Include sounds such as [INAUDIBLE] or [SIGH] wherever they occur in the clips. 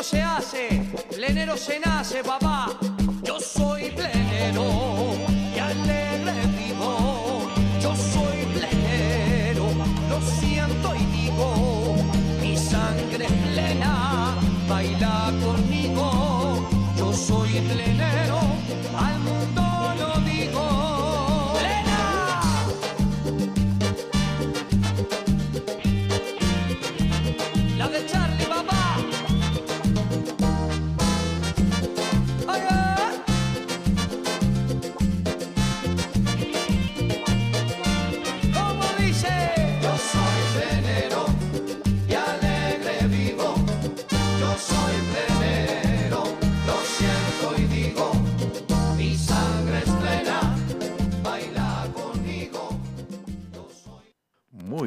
no se hace, plenero se nace, papá. Yo soy plenero y alegre vivo. Yo soy plenero, lo siento y digo, mi sangre es plena, baila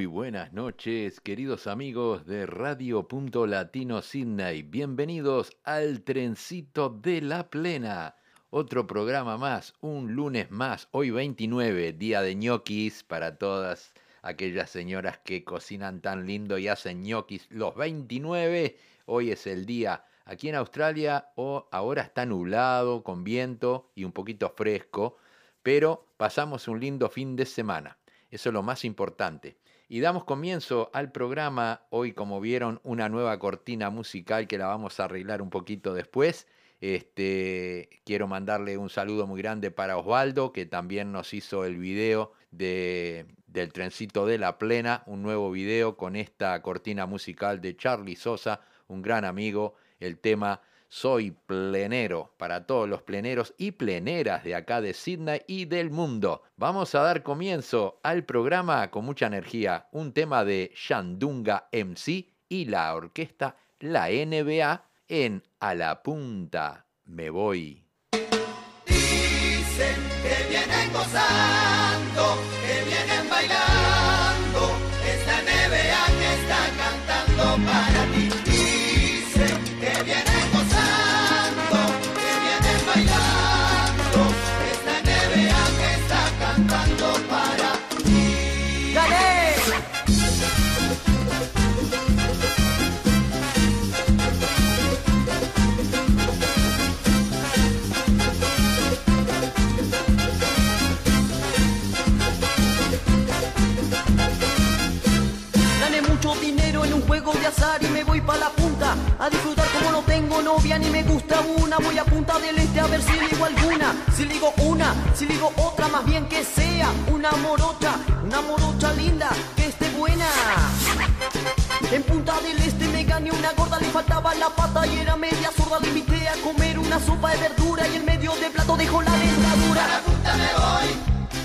Buenas noches, queridos amigos de Radio Punto Latino Sydney. Bienvenidos al Trencito de la Plena. Otro programa más, un lunes más, hoy 29, día de ñoquis para todas aquellas señoras que cocinan tan lindo y hacen ñoquis los 29. Hoy es el día aquí en Australia, ahora está nublado, con viento y un poquito fresco, pero pasamos un lindo fin de semana. Eso es lo más importante. Y damos comienzo al programa. Hoy, como vieron, una nueva cortina musical que la vamos a arreglar un poquito después. Este, quiero mandarle un saludo muy grande para Osvaldo, que también nos hizo el video de, del trencito de la plena, un nuevo video con esta cortina musical de Charlie Sosa, un gran amigo, el tema Soy plenero para todos los pleneros y pleneras de acá de Sydney y del mundo. Vamos a dar comienzo al programa con mucha energía, un tema de Shandunga MC y la orquesta La NBA en A la Punta Me Voy. Dicen que vienen gozando, que vienen bailando, esta NBA que está cantando para ti. Pa' la punta A disfrutar como no tengo novia ni me gusta una Voy a punta del este a ver si ligo alguna Si ligo una, si ligo otra, más bien que sea una morocha Una morocha linda, que esté buena en Punta del Este me gané una gorda, le faltaba la pata y era media sorda. Le invité a comer una sopa de verdura y en medio del plato dejó la A la dentadura. punta me voy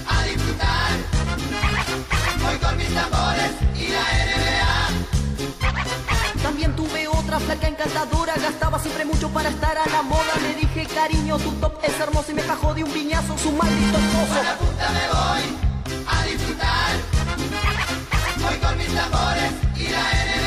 a disfrutar. Voy con mis tambores y la otra flaca encantadora, gastaba siempre mucho para estar a la moda. Le dije, cariño, tu top es hermoso y me bajó de un piñazo su maldito esposo. la punta me voy a disfrutar. Voy con mis tambores y la NBA.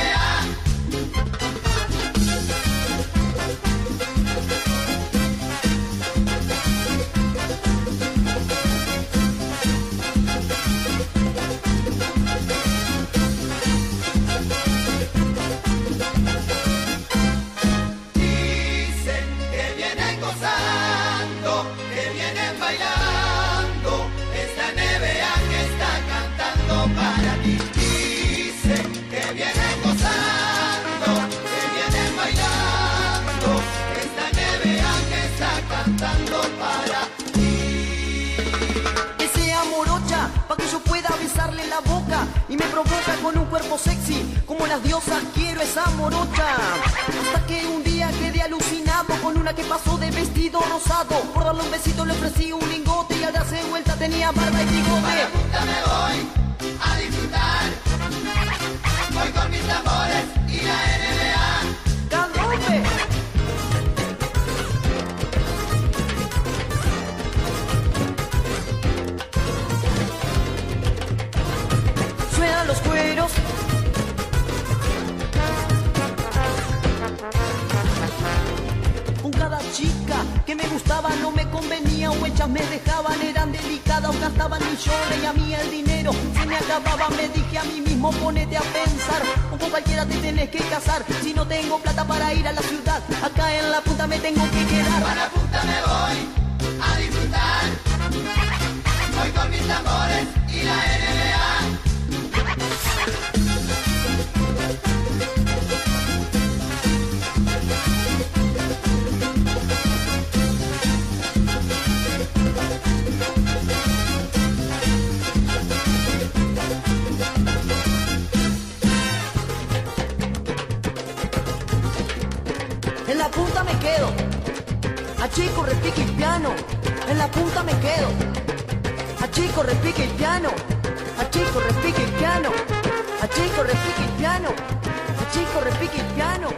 Chico repique y piano, en la punta me quedo. A chico, repique y piano, A chico, repique y piano, A chico, repique y piano, A chico, repique y piano.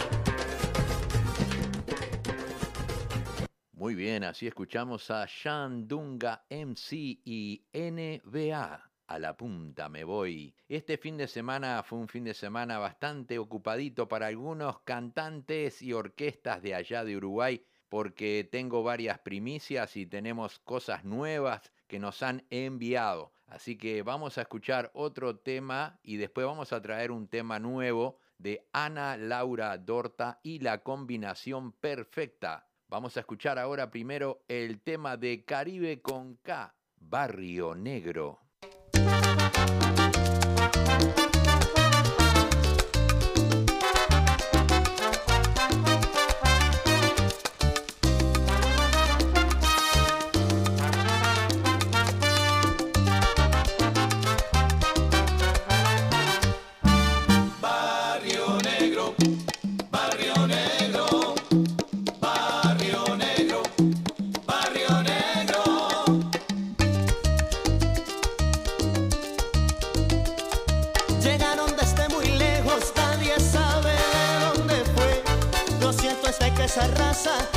Muy bien, así escuchamos a Shandunga MC y NBA. A la punta me voy. Este fin de semana fue un fin de semana bastante ocupadito para algunos cantantes y orquestas de allá de Uruguay porque tengo varias primicias y tenemos cosas nuevas que nos han enviado. Así que vamos a escuchar otro tema y después vamos a traer un tema nuevo de Ana Laura Dorta y la combinación perfecta. Vamos a escuchar ahora primero el tema de Caribe con K, Barrio Negro. esa raza.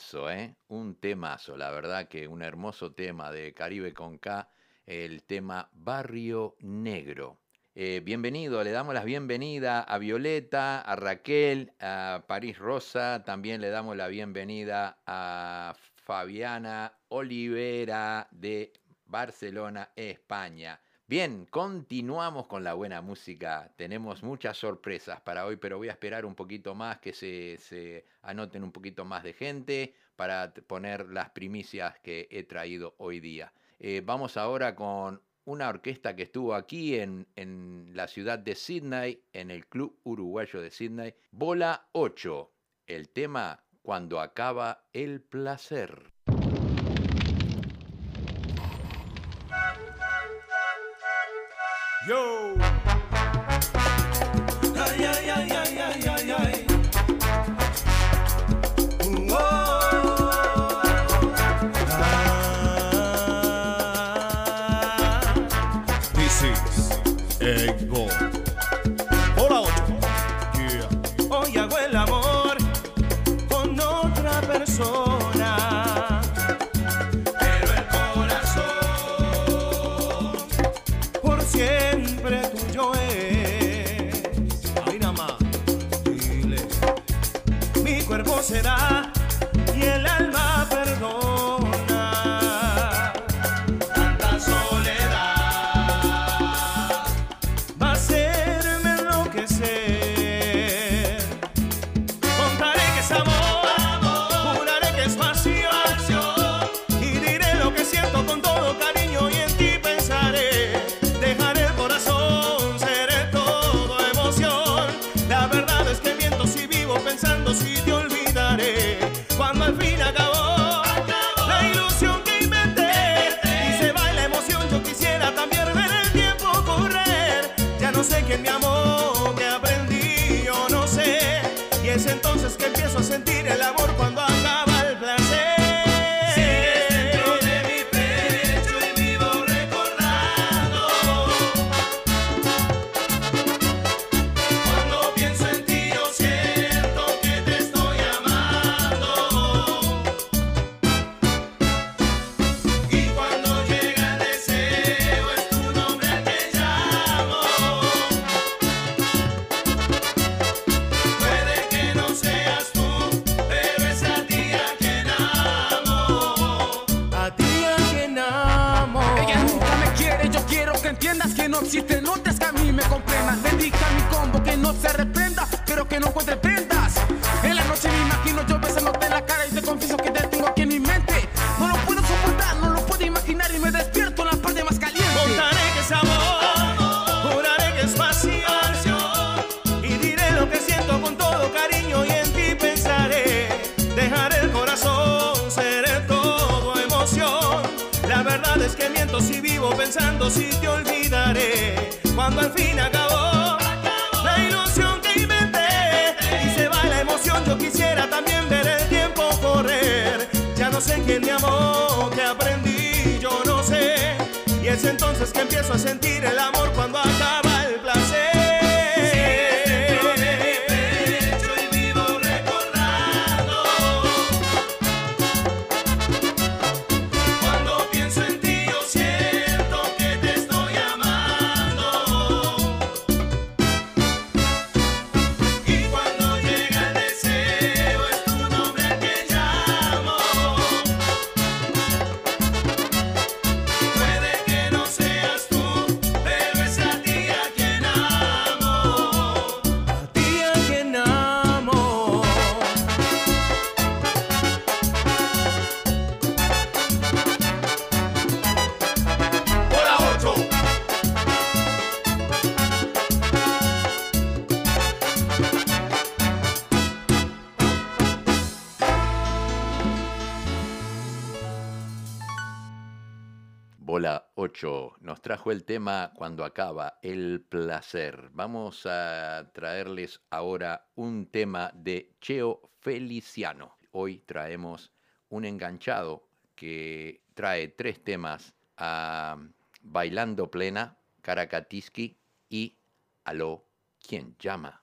Temazo, ¿eh? Un temazo, la verdad que un hermoso tema de Caribe con K, el tema Barrio Negro. Eh, bienvenido, le damos la bienvenida a Violeta, a Raquel, a París Rosa, también le damos la bienvenida a Fabiana Olivera de Barcelona, España. Bien, continuamos con la buena música. Tenemos muchas sorpresas para hoy, pero voy a esperar un poquito más que se, se anoten un poquito más de gente para poner las primicias que he traído hoy día. Eh, vamos ahora con una orquesta que estuvo aquí en, en la ciudad de Sydney, en el Club Uruguayo de Sydney, Bola 8. El tema Cuando acaba el placer. Yo. Será y el alma perdona. Pensando si te olvidaré. Cuando al fin acabó la ilusión que inventé y se va la emoción, yo quisiera también ver el tiempo correr. Ya no sé quién me amó, que aprendí, yo no sé. Y es entonces que empiezo a sentir el amor cuando acaba el placer. Bola 8 nos trajo el tema cuando acaba el placer. Vamos a traerles ahora un tema de Cheo Feliciano. Hoy traemos un enganchado que trae tres temas a Bailando Plena, Caracatiski y Aló, ¿quién llama?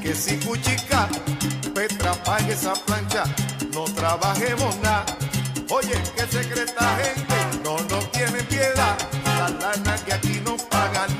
que si cuchica, Petra pague esa plancha, no trabajemos nada. Oye, que secreta gente, no nos tienen piedad, la lana que aquí nos pagan.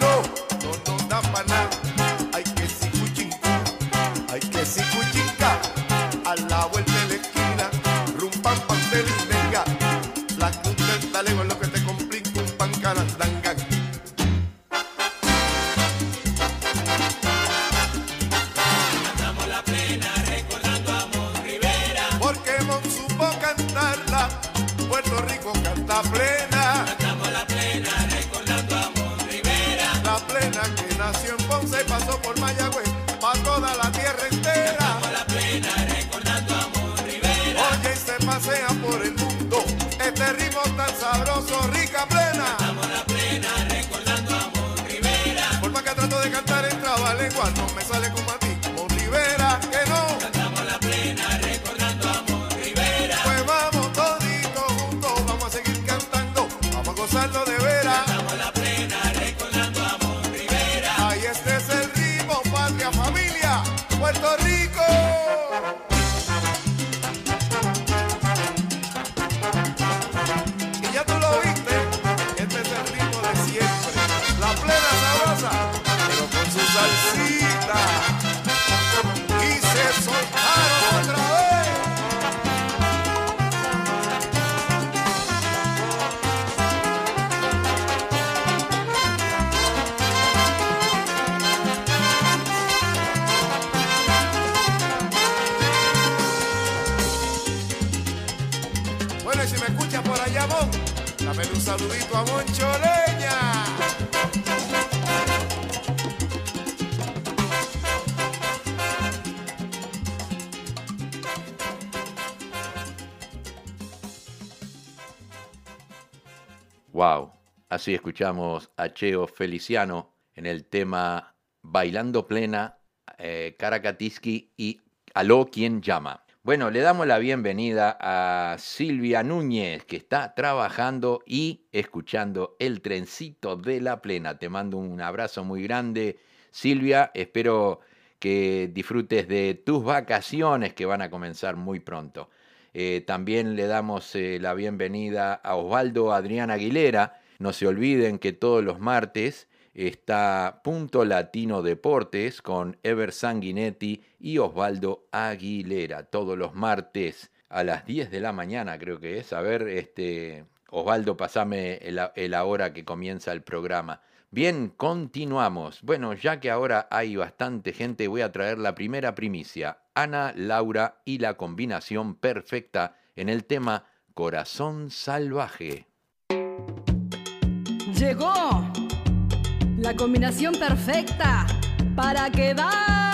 Así escuchamos a Cheo Feliciano en el tema Bailando Plena, eh, Caracatiski y Aló quien llama. Bueno, le damos la bienvenida a Silvia Núñez, que está trabajando y escuchando el trencito de la plena. Te mando un abrazo muy grande, Silvia. Espero que disfrutes de tus vacaciones que van a comenzar muy pronto. Eh, también le damos eh, la bienvenida a Osvaldo Adrián Aguilera, no se olviden que todos los martes está Punto Latino Deportes con Ever Sanguinetti y Osvaldo Aguilera. Todos los martes a las 10 de la mañana creo que es. A ver, este, Osvaldo, pasame el, hora que comienza el programa. Bien, continuamos. Bueno, ya que ahora hay bastante gente, voy a traer la primera primicia. Ana, Laura y la combinación perfecta en el tema Corazón Salvaje. Llegó la combinación perfecta para quedarse.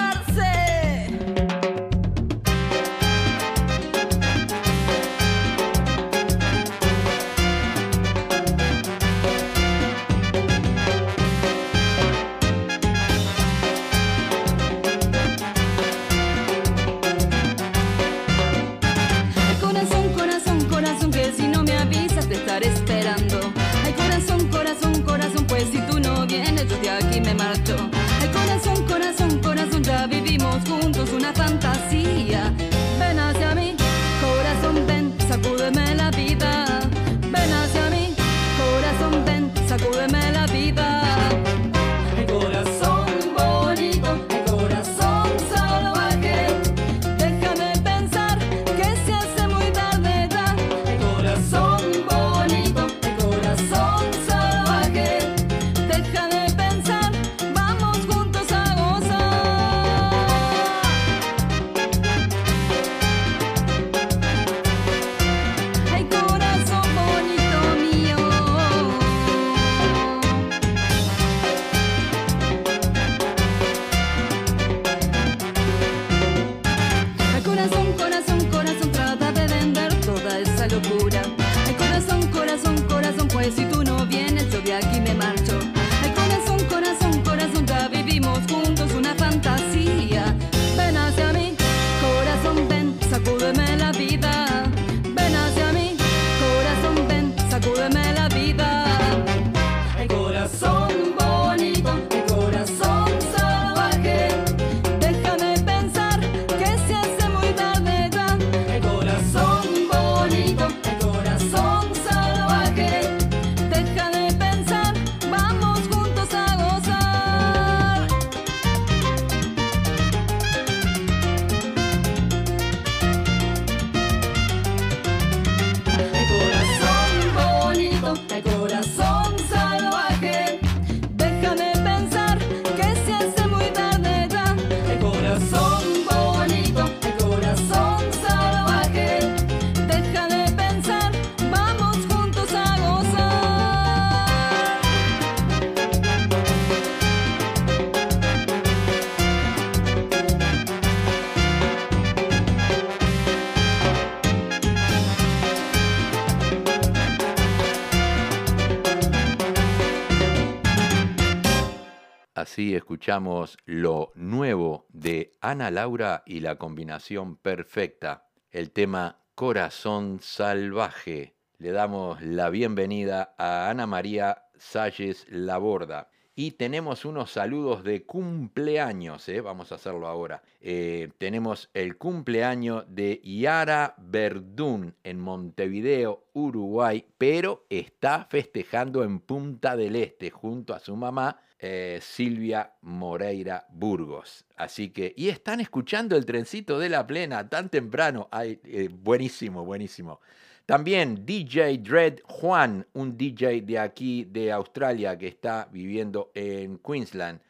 Escuchamos lo nuevo de Ana Laura y la combinación perfecta, el tema Corazón Salvaje. Le damos la bienvenida a Ana María Salles Laborda. Y tenemos unos saludos de cumpleaños, ¿eh? vamos a hacerlo ahora. Eh, tenemos el cumpleaños de Yara Verdún en Montevideo, Uruguay, pero está festejando en Punta del Este junto a su mamá eh, Silvia Moreira Burgos. Así que, y están escuchando el trencito de la plena tan temprano. Eh, buenísimo, buenísimo. También DJ Dread Juan, un DJ de aquí de Australia que está viviendo en Queensland.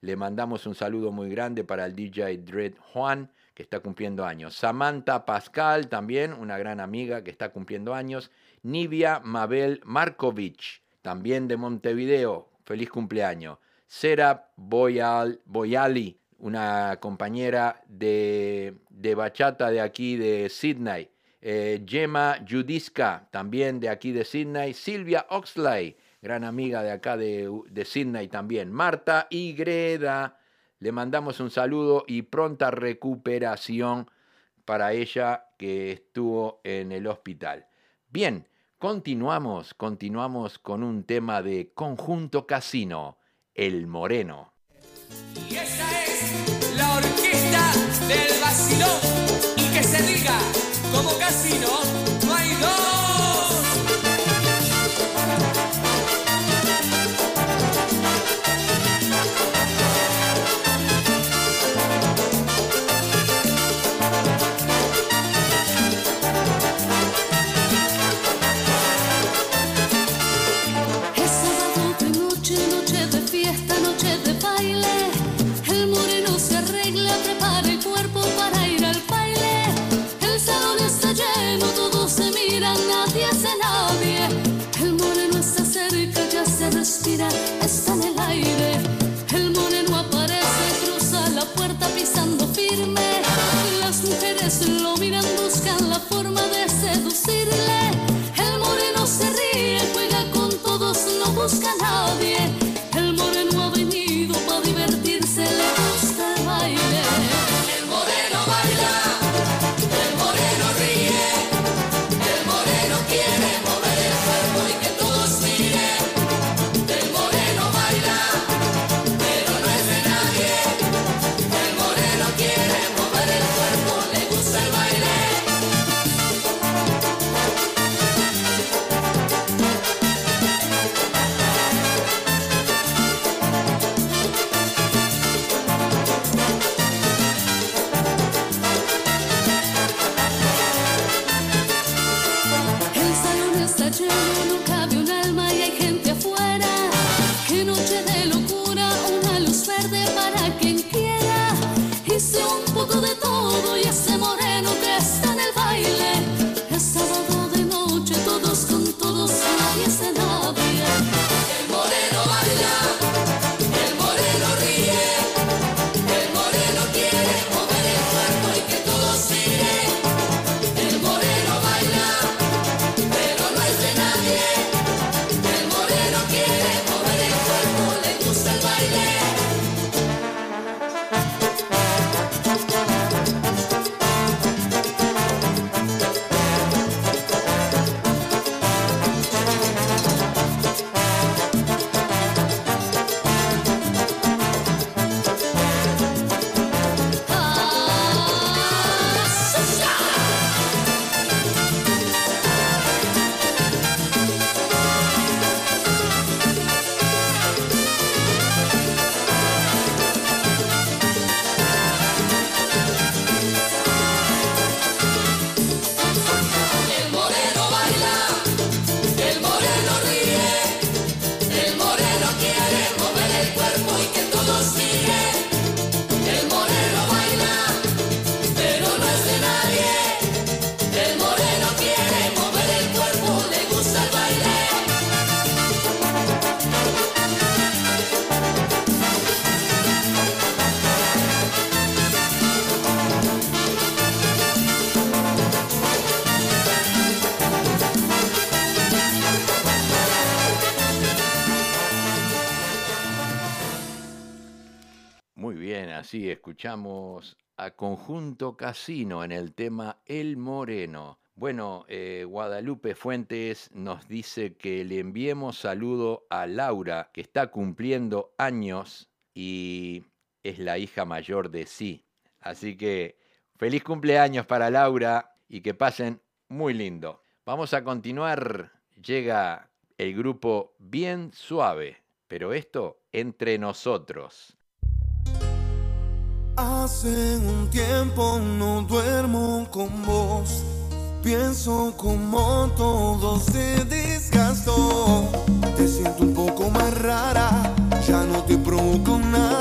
Le mandamos un saludo muy grande para el DJ Dread Juan que está cumpliendo años. Samantha Pascal, también una gran amiga que está cumpliendo años. Nivia Mabel Markovich, también de Montevideo, feliz cumpleaños. Sera Boyal, Boyali, una compañera de, de, bachata de aquí de Sydney. Eh, Gemma Judiska, también de aquí de Sydney. Silvia Oxley, gran amiga de acá de, de Sydney también. Marta y Greda, le mandamos un saludo y pronta recuperación para ella que estuvo en el hospital. Bien, Continuamos, continuamos con un tema de Conjunto Casino, El Moreno. Y esa es la orquesta del vacilón. Y que se diga, como casino, no hay dos. escuchamos a Conjunto Casino en el tema El Moreno. Bueno, eh, Guadalupe Fuentes nos dice que le enviemos saludo a Laura, que está cumpliendo años y es la hija mayor de sí. Así que feliz cumpleaños para Laura y que pasen muy lindo. Vamos a continuar. Llega el grupo bien suave, pero esto entre nosotros. Hace un tiempo no duermo con vos. Pienso como todo se desgastó. Te siento un poco más rara, ya no te provoco nada.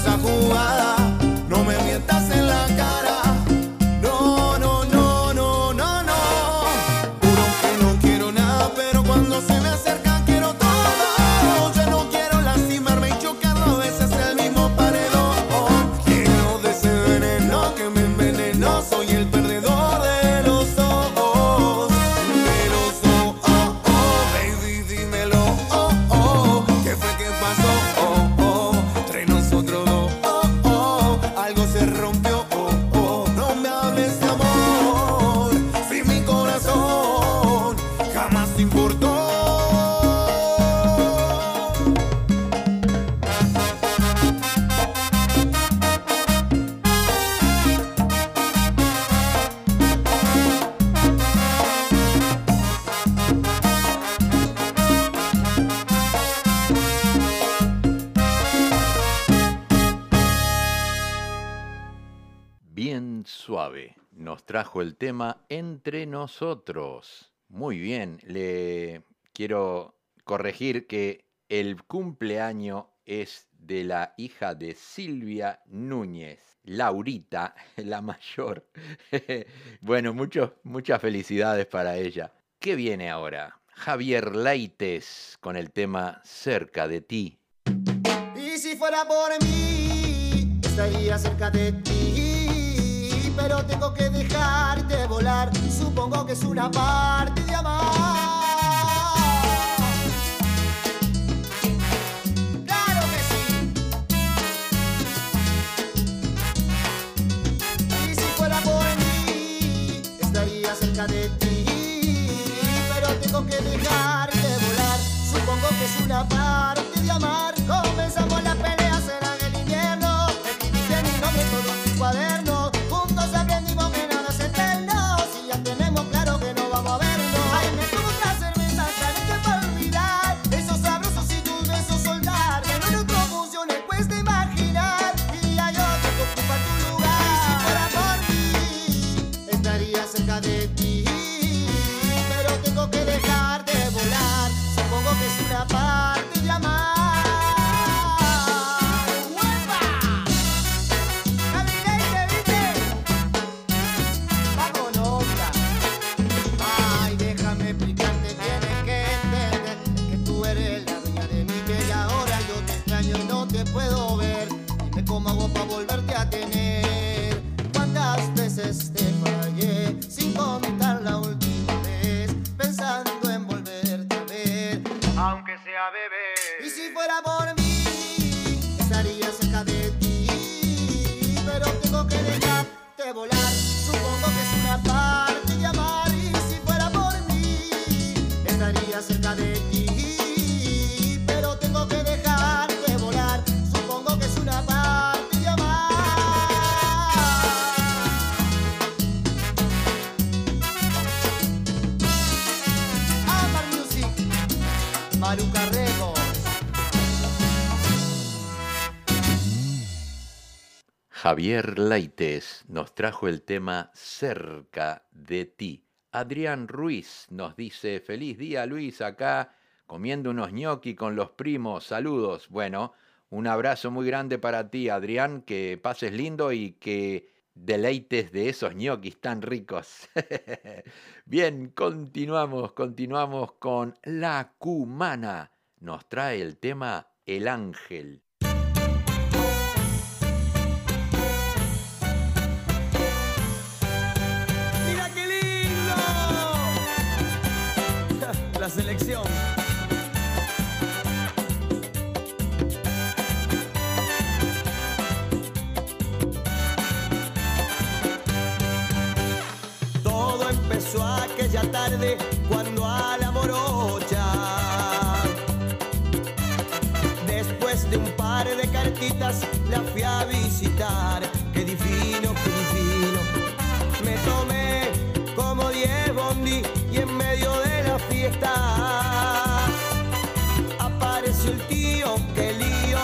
esa jugada. entre nosotros. Muy bien, le quiero corregir que el cumpleaños es de la hija de Silvia Núñez, Laurita, [LAUGHS] la mayor. [LAUGHS] bueno, muchas felicidades para ella. ¿Qué viene ahora? Javier Leites con el tema Cerca de ti. Y si fuera por mí, estaría cerca de ti, pero tengo que dejarte supongo que es una parte de amar. Claro que sí. Y si fuera por mí estaría cerca de ti, pero tengo que dejar de volar. Supongo que es una parte de amar. Comenzamos la Javier Leites nos trajo el tema Cerca de ti. Adrián Ruiz nos dice, feliz día Luis, acá comiendo unos ñoqui con los primos, saludos. Bueno, un abrazo muy grande para ti Adrián, que pases lindo y que deleites de esos ñoquis tan ricos. [LAUGHS] Bien, continuamos, continuamos con La Cumana. Nos trae el tema El Ángel. Cuando a la morocha. Después de un par de cartitas la fui a visitar. Qué divino, qué divino. Me tomé como 10 bondi y en medio de la fiesta apareció el tío, qué lío,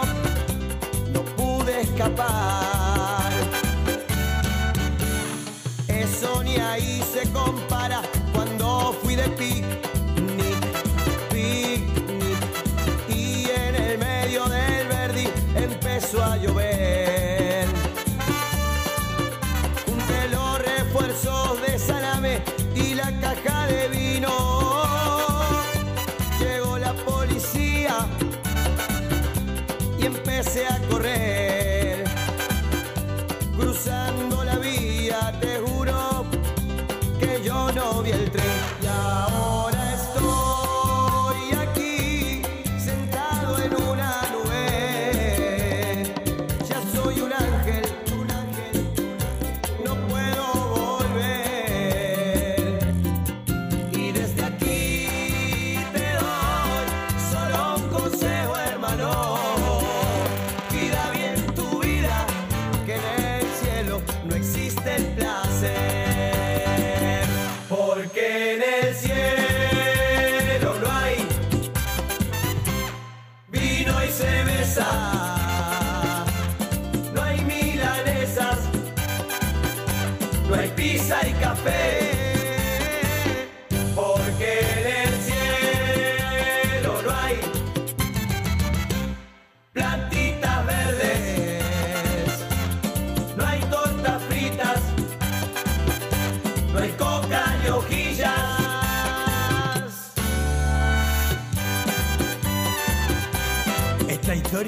no pude escapar. Eso ni ahí se compara picnic, picnic y en el medio del verdi empezó a llover. Junté los refuerzos de salame y la caja de vino. Llegó la policía y empecé a correr.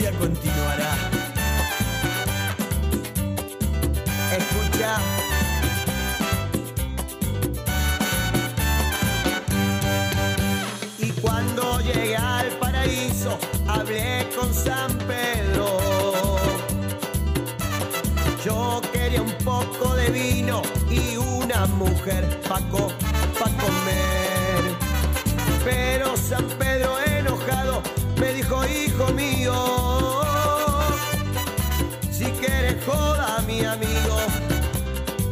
Continuará. Escucha. Y cuando llegué al paraíso, hablé con San Pedro. Yo quería un poco de vino y una mujer pa' co- pa' comer. Pero San Pedro me dijo, hijo mío, si quieres joda mi amigo,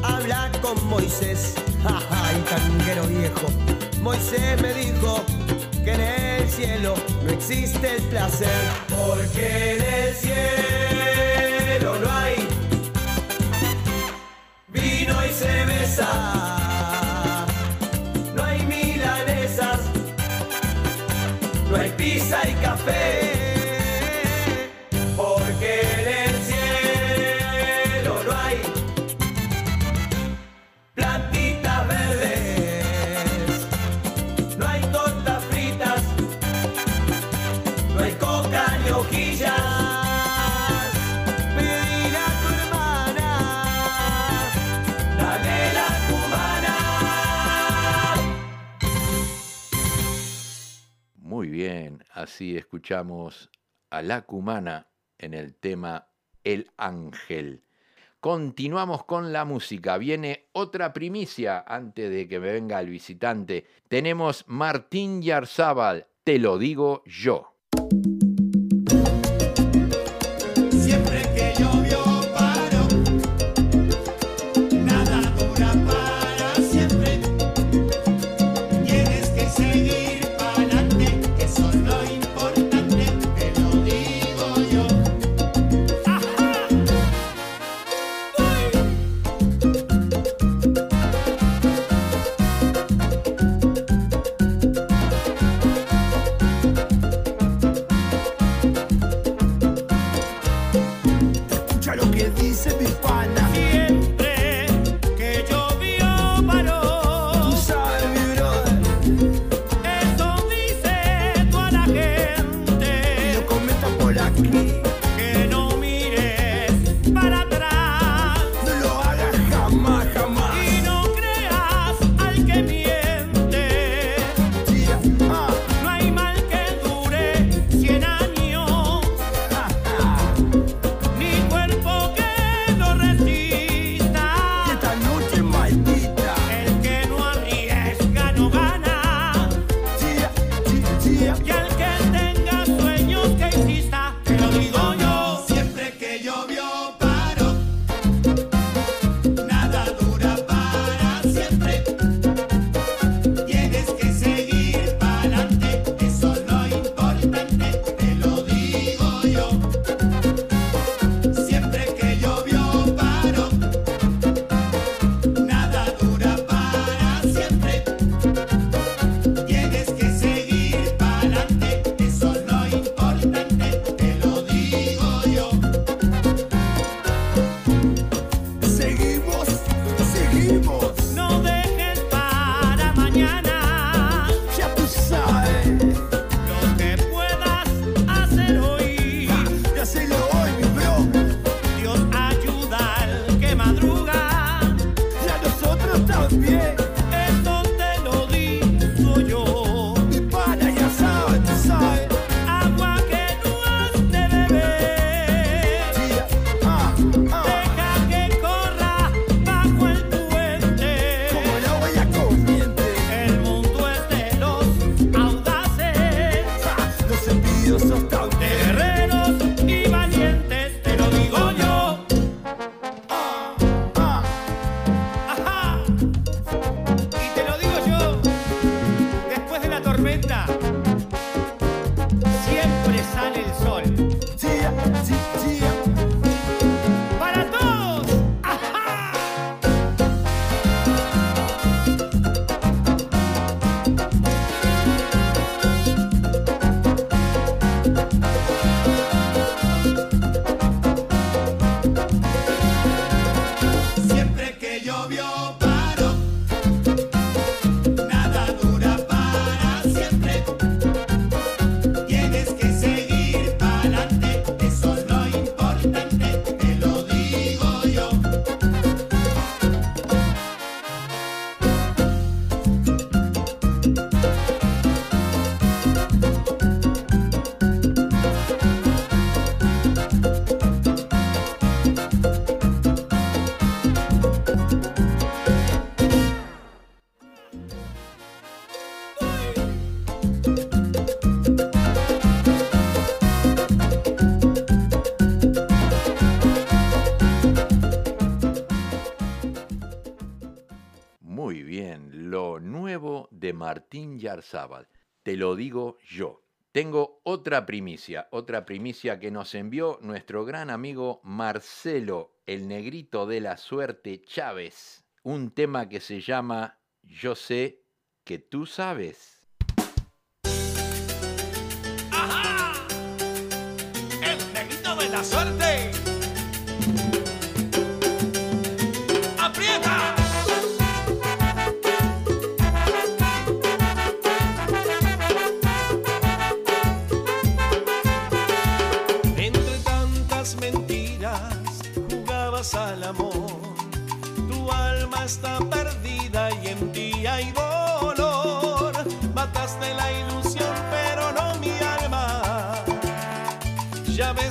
habla con Moisés, [LAUGHS] ay tanguero viejo. Moisés me dijo que en el cielo no existe el placer, porque en el cielo Así escuchamos a la cumana en el tema El Ángel. Continuamos con la música. Viene otra primicia antes de que me venga el visitante. Tenemos Martín Yarzábal, te lo digo yo. lo nuevo de Martín Yarzábal. Te lo digo yo. Tengo otra primicia, otra primicia que nos envió nuestro gran amigo Marcelo, el negrito de la suerte Chávez. Un tema que se llama Yo sé que tú sabes.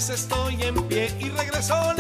estoy en pie y regresó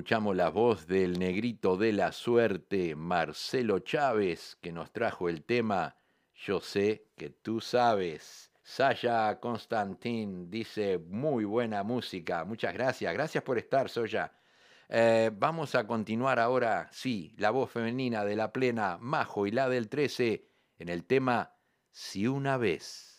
escuchamos la voz del negrito de la suerte, Marcelo Chávez, que nos trajo el tema Yo sé que tú sabes. Saya Constantín dice, muy buena música, muchas gracias, gracias por estar, Soya. Eh, vamos a continuar ahora, sí, la voz femenina de la plena Majo y la del 13 en el tema Si una vez.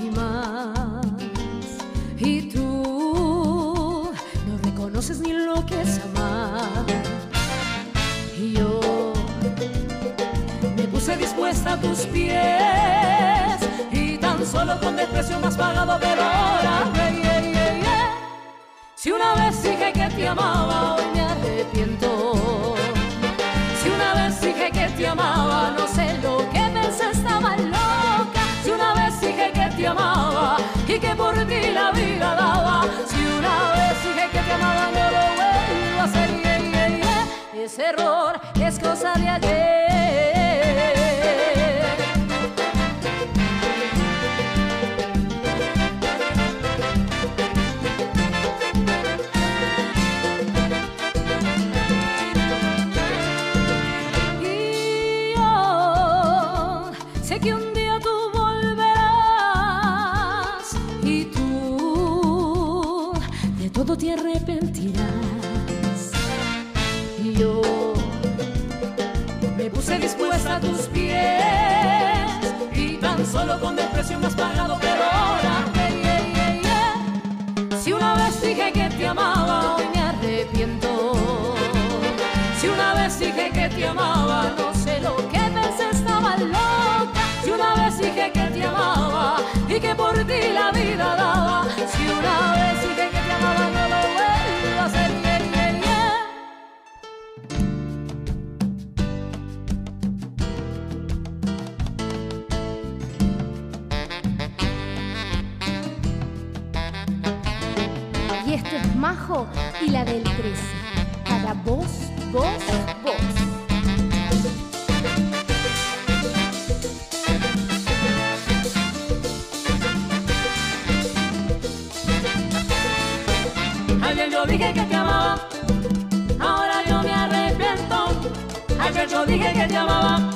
lágrimas y tú no reconoces ni lo que es amar. Y yo me puse dispuesta a tus pies y tan solo con desprecio más pagado pero ahora. Si una vez dije que te amaba, hoy me arrepiento. Si una vez dije que te amaba, no sé lo que por ti la vida daba. Si una vez dije que te amaba, no lo vuelvo a hacer. Ese error es cosa de ayer. Con el precio más pagado, pero ahora, ey, ey, ey, ey, si una vez dije que te amaba, hoy me arrepiento. Si una vez dije que te amaba, no sé lo que pensé, estaba loca. Si una vez dije que te amaba y que por ti la vida daba. Si una y la del 13. Para vos, vos, vos. Ayer yo dije que te amaba, ahora yo me arrepiento. Ayer yo dije que te amaba,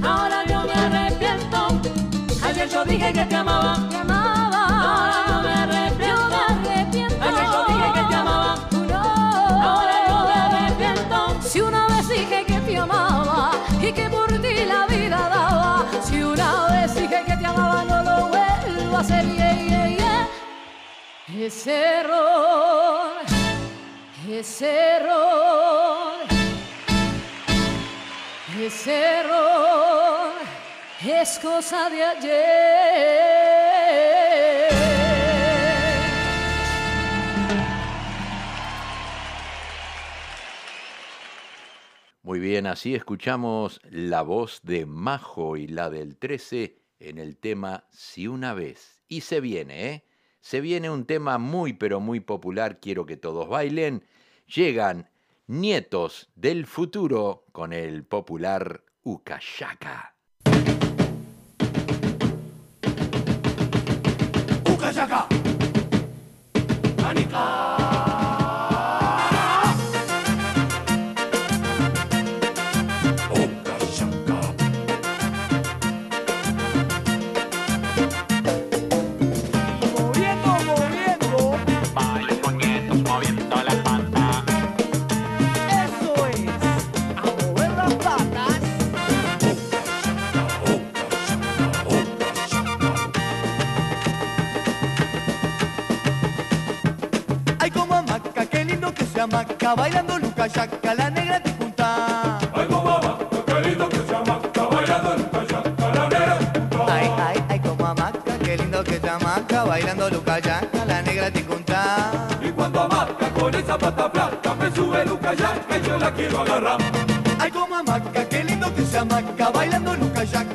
ahora yo me arrepiento. Ayer yo dije que te amaba, Ese error, ese error, ese error es cosa de ayer. Muy bien, así escuchamos la voz de Majo y la del 13 en el tema Si una vez. Y se viene, ¿eh? Se viene un tema muy pero muy popular, quiero que todos bailen. Llegan nietos del futuro con el popular. Ucayaka. Anica. Bailando Luca Yaca, la negra te junta. Ay, como hamaca, qué lindo que se hamaca, bailando Luca Yaca, la negra te junta. Ay, ay, ay, como hamaca, qué lindo que se hamaca, bailando Luca Yaca, la negra te junta. Y cuando hamaca con esa pata flaca, me sube Luca y yo la quiero agarrar. Ay, como hamaca, qué lindo que se hamaca, bailando Luca Yaca,